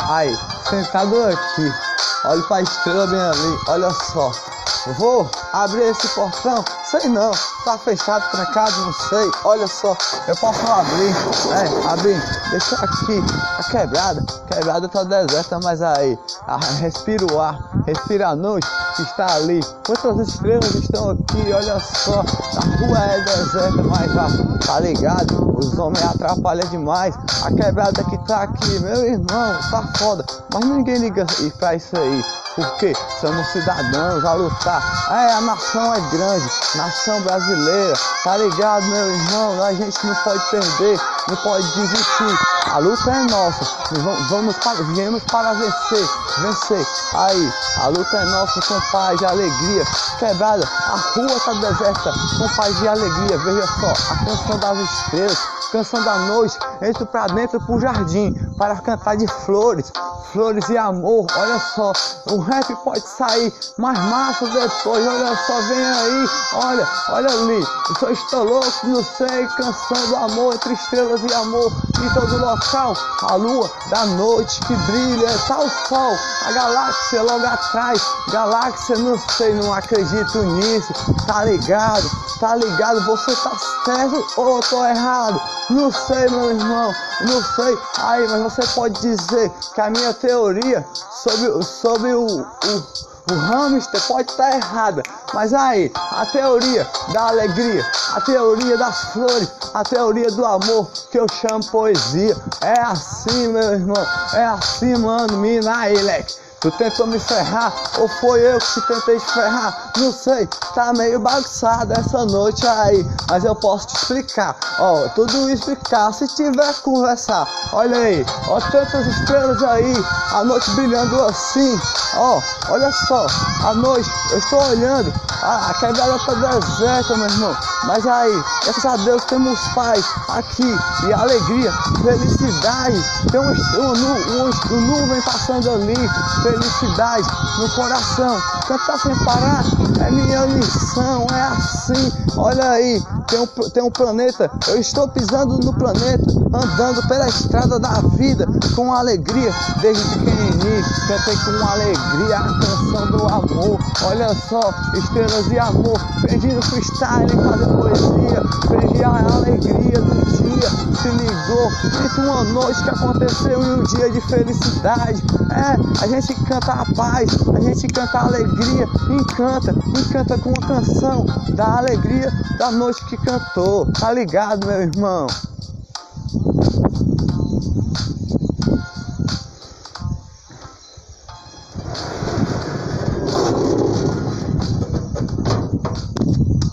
Aí, sentado aqui, olha pra estrela bem ali, olha só. Vou abrir esse portão? Sei não, tá fechado, trancado, não sei. Olha só, eu posso abrir. É, abrir, deixa aqui. A quebrada, quebrada tá deserta, mas aí, ah, respira o ar, respira a noite que está ali. Quantas estrelas estão aqui? Olha só, a rua é deserta, mas ah, tá ligado? Os homens atrapalham demais. A quebrada que tá aqui, meu irmão, tá foda. Mas ninguém liga pra isso aí porque somos cidadãos a lutar. É, a nação é grande, nação brasileira, tá ligado, meu irmão? A gente não pode perder, não pode desistir. A luta é nossa, vamos, para, viemos para vencer, vencer. Aí, a luta é nossa com paz e alegria. Quebrada, a rua tá deserta, com paz e alegria. Veja só, a canção das estrelas, canção da noite, entro pra dentro pro jardim para cantar de flores flores e amor. Olha só, o rap pode sair mais massa depois. Olha só, vem aí, olha, olha ali. Eu só estou louco, não sei, canção do amor entre estrelas e amor em todo local. A lua da noite que brilha, tá o sol, a galáxia logo atrás. Galáxia, não sei, não acredito nisso. Tá ligado, tá ligado, você tá certo ou eu tô errado? Não sei, meu irmão, não sei. Aí, mas você pode dizer que a minha teoria sobre, sobre o, o, o hamster pode estar errada. Mas aí, a teoria da alegria, a teoria das flores, a teoria do amor que eu chamo poesia. É assim, meu irmão. É assim, mano. Mina aí, leque. Tu tentou me ferrar ou foi eu que te tentei te ferrar? Não sei, tá meio bagunçado essa noite aí, mas eu posso te explicar. Ó, tudo explicar se tiver conversar. Olha aí, ó, tantas estrelas aí, a noite brilhando assim. Ó, olha só, a noite, eu estou olhando, a, a quebrada tá deserta, meu irmão. Mas aí, graças a Deus temos paz aqui e alegria, felicidade. Tem um, um, um, um nuvem passando ali, felicidade no coração. Cantar sem parar é minha missão, é assim. Olha aí, tem um, tem um planeta, eu estou pisando no planeta, andando pela estrada da vida com alegria desde pequenininho. Cantei com alegria a canção do amor. Olha só, estrelas e amor, pedindo freestyle, fazer poesia, aprendi a alegria do dia, se ligou, isso uma noite que aconteceu em um dia de felicidade. É, a gente canta a paz, a gente canta a alegria, encanta, encanta com uma canção da alegria da noite que cantou. Tá ligado, meu irmão?